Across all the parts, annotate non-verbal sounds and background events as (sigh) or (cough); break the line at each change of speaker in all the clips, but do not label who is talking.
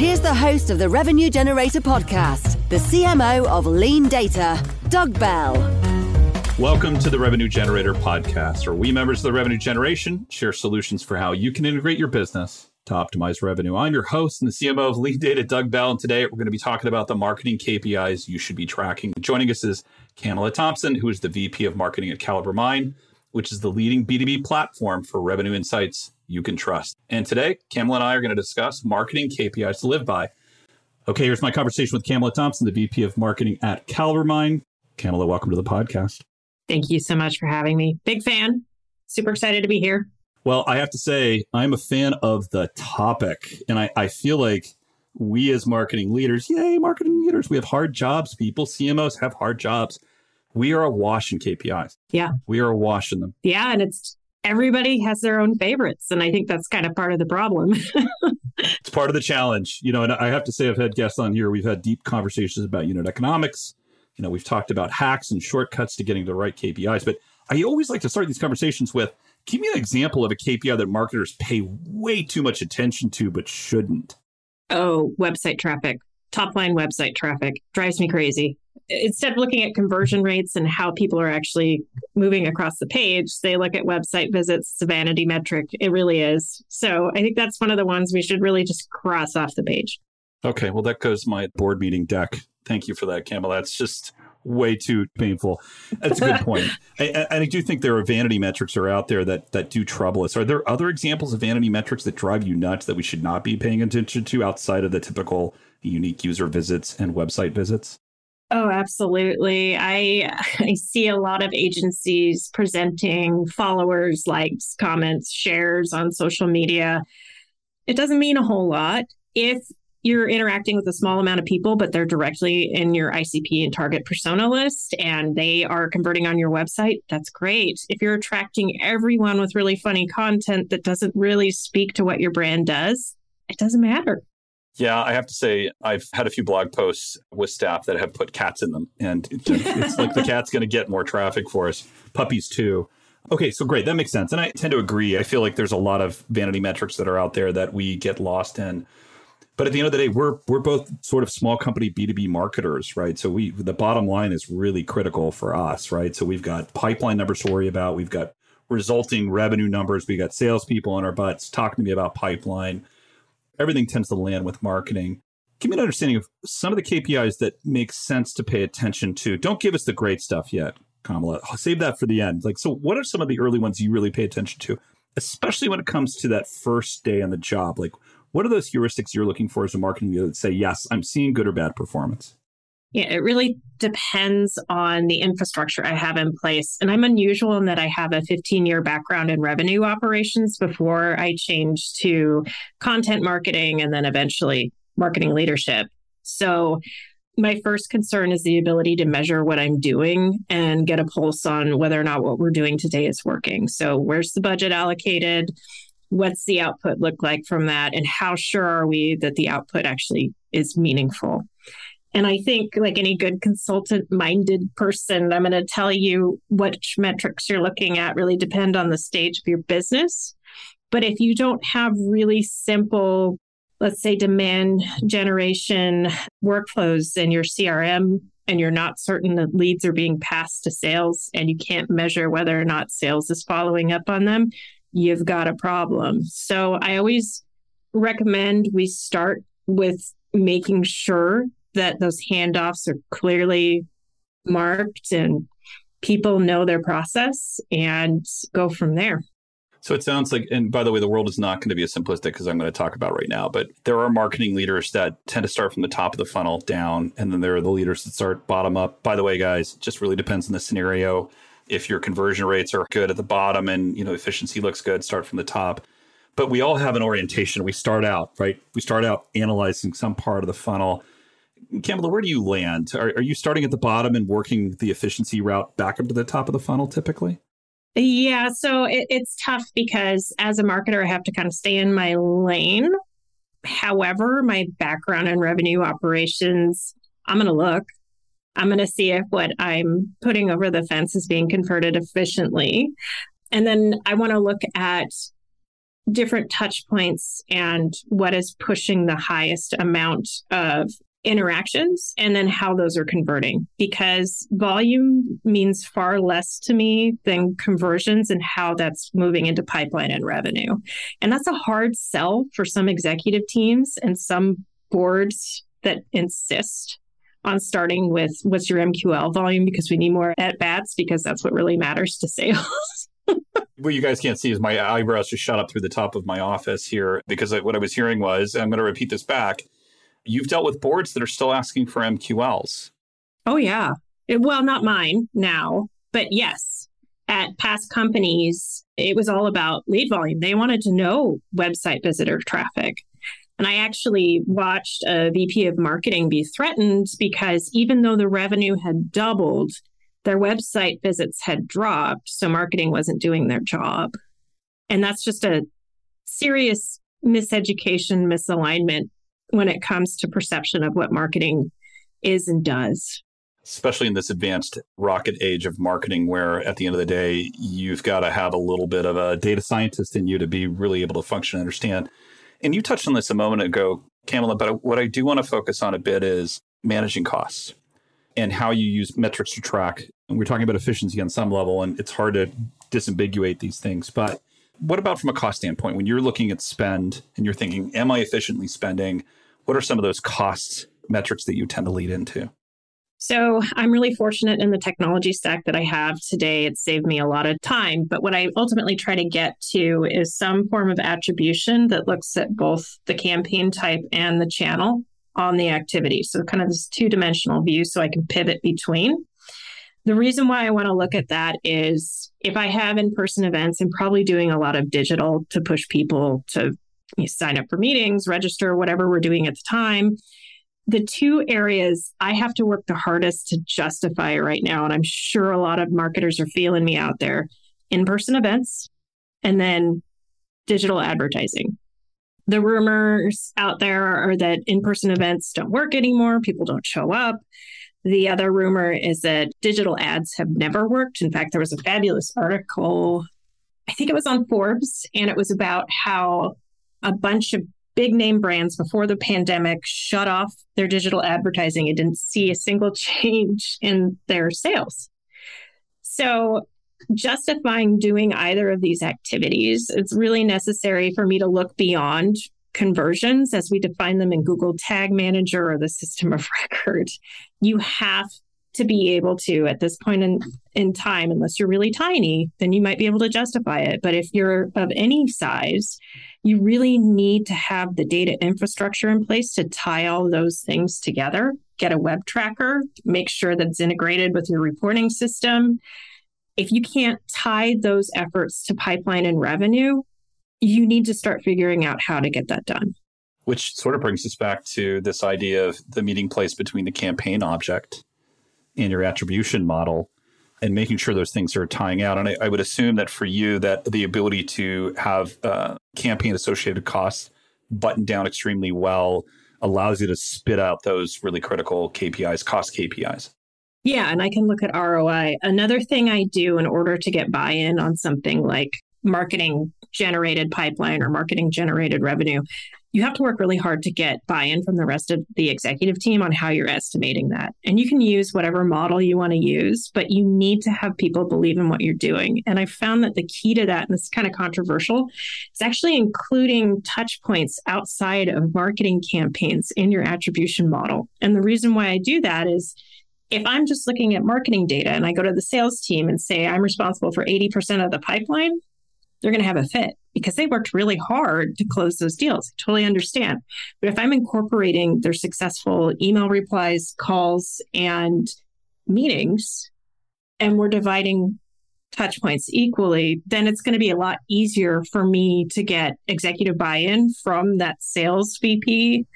Here's the host of the Revenue Generator podcast, the CMO of LeanData, Doug Bell.
Welcome to the Revenue Generator podcast, where we members of the Revenue Generation share solutions for how you can integrate your business to optimize revenue. I'm your host and the CMO of LeanData, Doug Bell, and today we're going to be talking about the marketing KPIs you should be tracking. Joining us is Camela Thompson, who is the VP of Marketing at CaliberMind, which is the leading B2B platform for revenue insights you can trust. And today, Camela and I are going to discuss marketing KPIs to live by. Okay, here's my conversation with Camela Thompson, the VP of Marketing at Caliber Mind. Camela, welcome to the podcast.
Thank you so much for having me. Big fan. Super excited to be here.
Well, I have to say, I'm a fan of the topic. And I, I feel like we as marketing leaders, yay, marketing leaders, we have hard jobs, people. CMOs have hard jobs. We are awash in KPIs.
Yeah.
We are awash in them.
Yeah. And it's everybody has their own favorites. And I think that's kind of part of the problem. (laughs)
it's part of the challenge. You know, and I have to say, I've had guests on here. We've had deep conversations about unit economics. You know, we've talked about hacks and shortcuts to getting the right KPIs. But I always like to start these conversations with give me an example of a KPI that marketers pay way too much attention to, but shouldn't.
Oh, website traffic, top line website traffic drives me crazy instead of looking at conversion rates and how people are actually moving across the page, they look at website visits, it's a vanity metric. It really is. So I think that's one of the ones we should really just cross off the page.
Okay. Well, that goes my board meeting deck. Thank you for that, Camela. That's just way too painful. That's a good (laughs) point. and I, I, do think there are vanity metrics are out there that that do trouble us. Are there other examples of vanity metrics that drive you nuts that we should not be paying attention to outside of the typical unique user visits and website visits?
Oh, absolutely. I (laughs) I see a lot of agencies presenting followers, likes, comments, shares on social media. It doesn't mean a whole lot if you're interacting with a small amount of people, but they're directly in your ICP and target persona list and they are converting on your website. That's great. If you're attracting everyone with really funny content that doesn't really speak to what your brand does, it doesn't matter.
Yeah, I have to say, I've had a few blog posts with staff that have put cats in them. And it's like the (laughs) cat's going to get more traffic for us, puppies too. Okay, so great. That makes sense. And I tend to agree. I feel like there's a lot of vanity metrics that are out there that we get lost in. But at the end of the day, we're we're both sort of small company B2B marketers, right? So we the bottom line is really critical for us, right? So we've got pipeline numbers to worry about. We've got resulting revenue numbers. We got salespeople on our butts talking to me about pipeline everything tends to land with marketing. Give me an understanding of some of the KPIs that make sense to pay attention to. Don't give us the great stuff yet, Camela. I'll save that for the end. Like, so what are some of the early ones you really pay attention to, especially when it comes to that first day on the job? Like, what are those heuristics you're looking for as a marketing leader that say, yes, I'm seeing good or bad performance?
Yeah, it really depends on the infrastructure I have in place. And I'm unusual in that I have a 15 year background in revenue operations before I changed to content marketing and then eventually marketing leadership. So, my first concern is the ability to measure what I'm doing and get a pulse on whether or not what we're doing today is working. So, where's the budget allocated? What's the output look like from that? And how sure are we that the output actually is meaningful? And I think, like any good consultant minded person, I'm going to tell you which metrics you're looking at really depend on the stage of your business. But if you don't have really simple, let's say, demand generation workflows in your CRM, and you're not certain that leads are being passed to sales, and you can't measure whether or not sales is following up on them, you've got a problem. So I always recommend we start with making sure that those handoffs are clearly marked and people know their process and go from there.
So it sounds like, and by the way, the world is not going to be as simplistic as I'm going to talk about right now, but there are marketing leaders that tend to start from the top of the funnel down, and then there are the leaders that start bottom up. By the way, guys, it just really depends on the scenario. If your conversion rates are good at the bottom and you know efficiency looks good, start from the top. But we all have an orientation. We start out right. We start out analyzing some part of the funnel. Camela, where do you land? Are, are you starting at the bottom and working the efficiency route back up to the top of the funnel typically?
Yeah, so it, it's tough because as a marketer, I have to kind of stay in my lane. However, my background in revenue operations, I'm going to look. I'm going to see if what I'm putting over the fence is being converted efficiently. And then I want to look at different touch points and what is pushing the highest amount of interactions and then how those are converting because volume means far less to me than conversions and how that's moving into pipeline and revenue. And that's a hard sell for some executive teams and some boards that insist on starting with what's your MQL volume because we need more at bats because that's what really matters to sales. (laughs)
what you guys can't see is my eyebrows just shot up through the top of my office here because what I was hearing was, I'm going to repeat this back You've dealt with boards that are still asking for MQLs.
Oh, yeah. It, well, not mine now, but yes. At past companies, it was all about lead volume. They wanted to know website visitor traffic. And I actually watched a VP of marketing be threatened because even though the revenue had doubled, their website visits had dropped. So marketing wasn't doing their job. And that's just a serious miseducation, misalignment when it comes to perception of what marketing is and does.
Especially in this advanced rocket age of marketing, where at the end of the day, you've got to have a little bit of a data scientist in you to be really able to function and understand. And you touched on this a moment ago, Camela, but what I do want to focus on a bit is managing costs and how you use metrics to track. And we're talking about efficiency on some level, and it's hard to disambiguate these things. But what about from a cost standpoint? When you're looking at spend and you're thinking, am I efficiently spending? What are some of those cost metrics that you tend to lead into?
So I'm really fortunate in the technology stack that I have today. It saved me a lot of time. But what I ultimately try to get to is some form of attribution that looks at both the campaign type and the channel on the activity. So kind of this two dimensional view so I can pivot between. The reason why I want to look at that is if I have in person events, I'm probably doing a lot of digital to push people to you sign up for meetings, register, whatever we're doing at the time. The two areas I have to work the hardest to justify right now, and I'm sure a lot of marketers are feeling me out there in person events and then digital advertising. The rumors out there are that in person events don't work anymore, people don't show up. The other rumor is that digital ads have never worked. In fact, there was a fabulous article, I think it was on Forbes, and it was about how a bunch of big name brands before the pandemic shut off their digital advertising and didn't see a single (laughs) change in their sales. So, justifying doing either of these activities, it's really necessary for me to look beyond conversions as we define them in Google Tag Manager or the system of (laughs) record. You have to be able to at this point in, in time, unless you're really tiny, then you might be able to justify it. But if you're of any size, you really need to have the data infrastructure in place to tie all those things together. Get a web tracker, make sure that it's integrated with your reporting system. If you can't tie those efforts to pipeline and revenue, you need to start figuring out how to get that done.
Which sort of brings us back to this idea of the meeting place between the campaign object and your attribution model and making sure those things are tying out. And I, I would assume that for you, that the ability to have uh, campaign associated costs buttoned down extremely well allows you to spit out those really critical KPIs, cost KPIs.
Yeah, and I can look at ROI. Another thing I do in order to get buy in on something like marketing generated pipeline or marketing generated revenue you have to work really hard to get buy in from the rest of the executive team on how you're estimating that. And you can use whatever model you want to use, but you need to have people believe in what you're doing. And I found that the key to that, and this is kind of controversial, is actually including touch points outside of marketing campaigns in your attribution model. And the reason why I do that is if I'm just looking at marketing data and I go to the sales team and say I'm responsible for 80% of the pipeline, they're going to have a fit because they worked really hard to close those deals. I totally understand. But if I'm incorporating their successful email replies, calls, and meetings, and we're dividing touch points equally, then it's going to be a lot easier for me to get executive buy in from that sales VP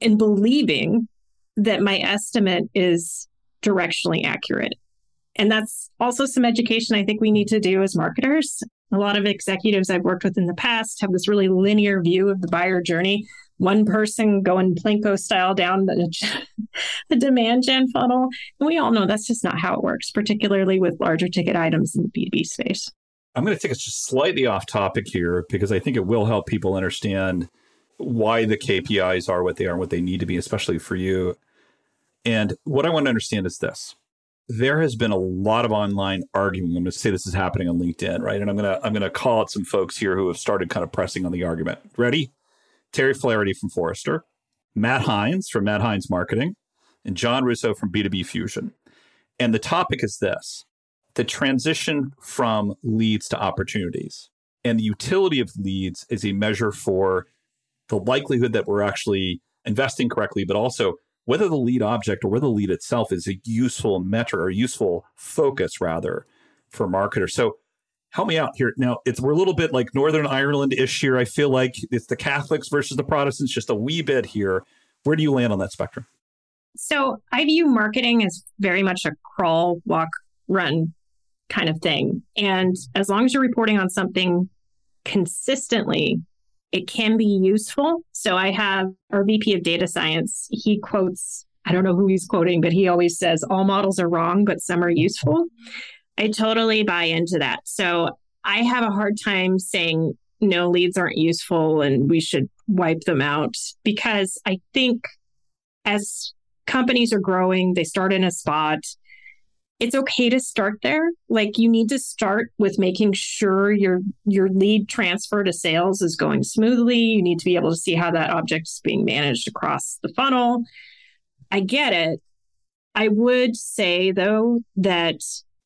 in believing that my estimate is directionally accurate. And that's also some education I think we need to do as marketers. A lot of executives I've worked with in the past have this really linear view of the buyer journey. One person going Plinko style down the, (laughs) the demand gen funnel. And we all know that's just not how it works, particularly with larger ticket items in the B2B space.
I'm going to take us just slightly off topic here because I think it will help people understand why the KPIs are what they are and what they need to be, especially for you. And what I want to understand is this there has been a lot of online arguing. I'm going to say this is happening on LinkedIn, right? And I'm going to I'm going to call out some folks here who have started kind of pressing on the argument. Ready? Terry Flaherty from Forrester, Matt Heinz from Matt Heinz Marketing, and John Russo from B2B Fusion. And the topic is this: the transition from leads to opportunities. And the utility of leads is a measure for the likelihood that we're actually investing correctly, but also whether the lead object or whether the lead itself is a useful metric or useful focus rather for marketers. So help me out here. Now it's we're a little bit like Northern Ireland ish here. I feel like it's the Catholics versus the Protestants, just a wee bit here. Where do you land on that spectrum?
So I view marketing as very much a crawl, walk, run kind of thing. And as long as you're reporting on something consistently, it can be useful. So I have our VP of data science. He quotes, I don't know who he's quoting, but he always says, all models are wrong, but some are useful. I totally buy into that. So I have a hard time saying, no, leads aren't useful and we should wipe them out because I think as companies are growing, they start in a spot it's okay to start there. Like you need to start with making sure your your lead transfer to sales is going smoothly. You need to be able to see how that object is being managed across the funnel. I get it. I would say though that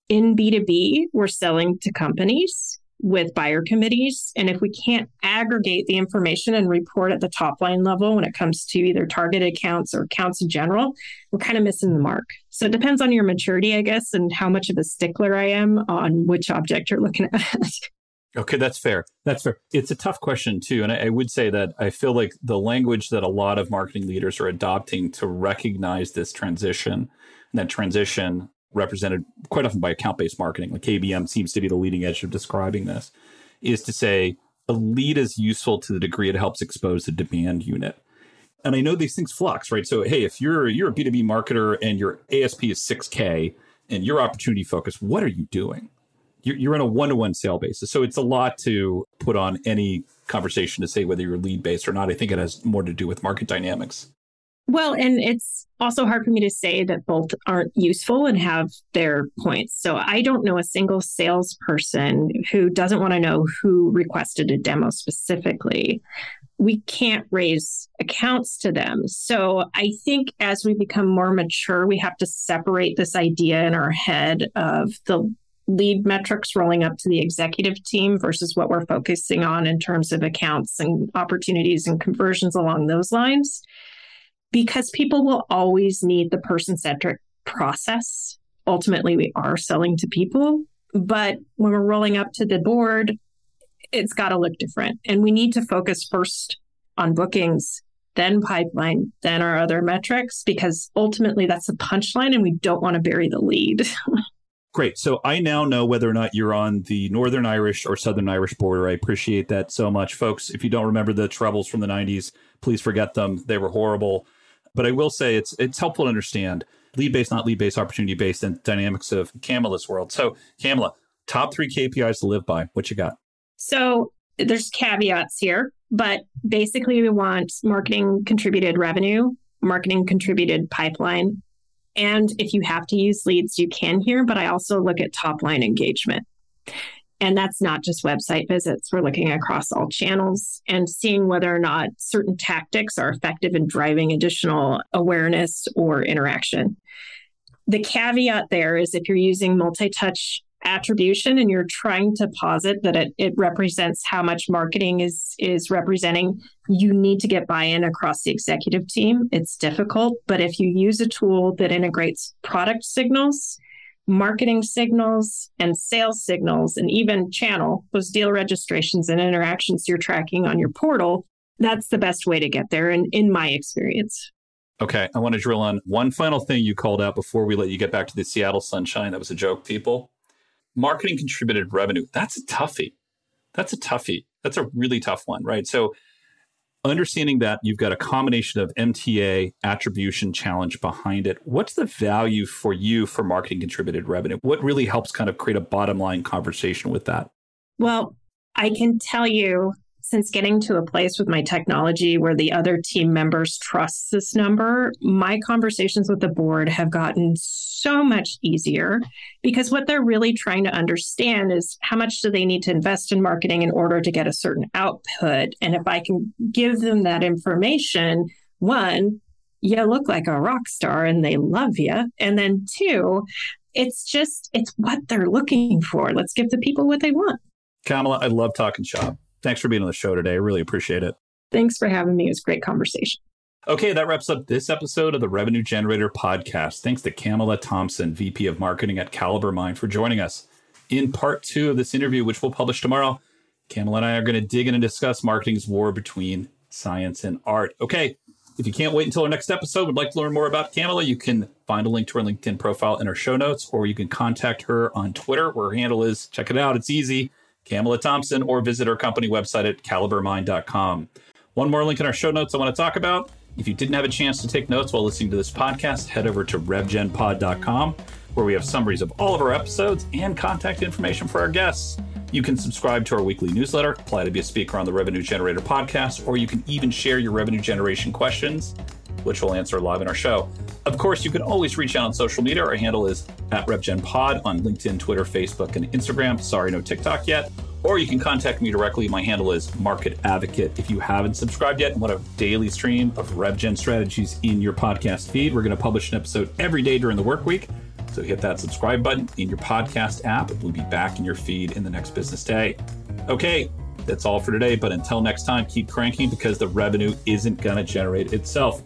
in B2B, we're selling to companies with buyer committees. And if we can't aggregate the information and report at the top line level when it comes to either target accounts or accounts in general, we're kind of missing the mark. So it depends on your maturity, I guess, and how much of a stickler I am on which object you're looking at. (laughs)
Okay, that's fair. That's fair. It's a tough question too, and I, I, would say that I feel like the language that a lot of marketing leaders are adopting to recognize this transition, and that transition represented quite often by account based marketing, like KBM seems to be the leading edge of describing this, is to say a lead is useful to the degree it helps expose the demand unit. And I know these things flux, right? So hey, if you're you're a B2B marketer and your ASP is 6K and your opportunity focus, what are you doing? You're, you're on a one-to-one sale basis. So it's a lot to put on any conversation to say whether you're lead based or not. I think it has more to do with market dynamics.
Well, and it's also hard for me to say that both aren't useful and have their points. So I don't know a single salesperson who doesn't want to know who requested a demo specifically. We can't raise accounts to them. So I think as we become more mature, we have to separate this idea in our head of the lead metrics rolling up to the executive team versus what we're focusing on in terms of accounts and opportunities and conversions along those lines because people will always need the person centric process. Ultimately, we are selling to people, but when we're rolling up to the board, it's got to look different. And we need to focus first on bookings, then pipeline, then our other metrics, because ultimately that's the punchline and we don't want to bury the lead. (laughs)
Great. So I now know whether or not you're on the Northern Irish or Southern Irish border. I appreciate that so much. Folks, if you don't remember the troubles from the 90s, please forget them. They were horrible. But I will say it's it's helpful to understand lead based, not lead based, opportunity based, and dynamics of Camela's world. So, Camela, top three KPIs to live by. What you got?
So, there's caveats here, but basically, we want marketing contributed revenue, marketing contributed pipeline. And if you have to use leads, you can here, but I also look at top line engagement. And that's not just website visits. We're looking across all channels and seeing whether or not certain tactics are effective in driving additional awareness or interaction. The caveat there is if you're using multi touch attribution and you're trying to posit that it, it represents how much marketing is is representing you need to get buy-in across the executive team it's difficult but if you use a tool that integrates product signals marketing signals and sales signals and even channel those deal registrations and interactions you're tracking on your portal that's the best way to get there in, in my experience
Okay, I want to drill on one final thing you called out before we let you get back to the Seattle sunshine. That was a joke, people marketing contributed revenue. That's a toughie. That's a toughie. That's a really tough one, right? So, understanding that you've got a combination of MTA attribution challenge behind it, what's the value for you for marketing contributed revenue? What really helps kind of create a bottom line conversation with that?
Well, I can tell you since getting to a place with my technology where the other team members trust this number, my conversations with the board have gotten so much easier because what they're really trying to understand is how much do they need to invest in marketing in order to get a certain output. And if I can give them that information, one, you look like a rock star and they love you. And then two, it's just, it's what they're looking for. Let's give the people what they want.
Camela, I love talking shop. Thanks for being on the show today. I really appreciate it.
Thanks for having me. It was a great conversation.
Okay, that wraps up this episode of the Revenue Generator podcast. Thanks to Camela Thompson, VP of Marketing at CaliberMind, for joining us. In part two of this interview, which we'll publish tomorrow, Camela and I are going to dig in and discuss marketing's war between science and art. Okay, if you can't wait until our next episode, would like to learn more about Camela, you can find a link to her LinkedIn profile in our show notes, or you can contact her on Twitter, where her handle is, check it out, it's easy, Camela Thompson, or visit our company website at calibermind.com. One more link in our show notes I want to talk about. If you didn't have a chance to take notes while listening to this podcast, head over to revgenpod.com, where we have summaries of all of our episodes and contact information for our guests. You can subscribe to our weekly newsletter, apply to be a speaker on the Revenue Generator podcast, or you can even share your revenue generation questions, which we'll answer live in our show. Of course, you can always reach out on social media. Our handle is at RevGenPod on LinkedIn, Twitter, Facebook, and Instagram. Sorry, no TikTok yet. Or you can contact me directly. My handle is Market Advocate. If you haven't subscribed yet and want a daily stream of RevGen strategies in your podcast feed, we're going to publish an episode every day during the work week. So hit that subscribe button in your podcast app. We'll be back in your feed in the next business day. Okay, that's all for today. But until next time, keep cranking because the revenue isn't going to generate itself.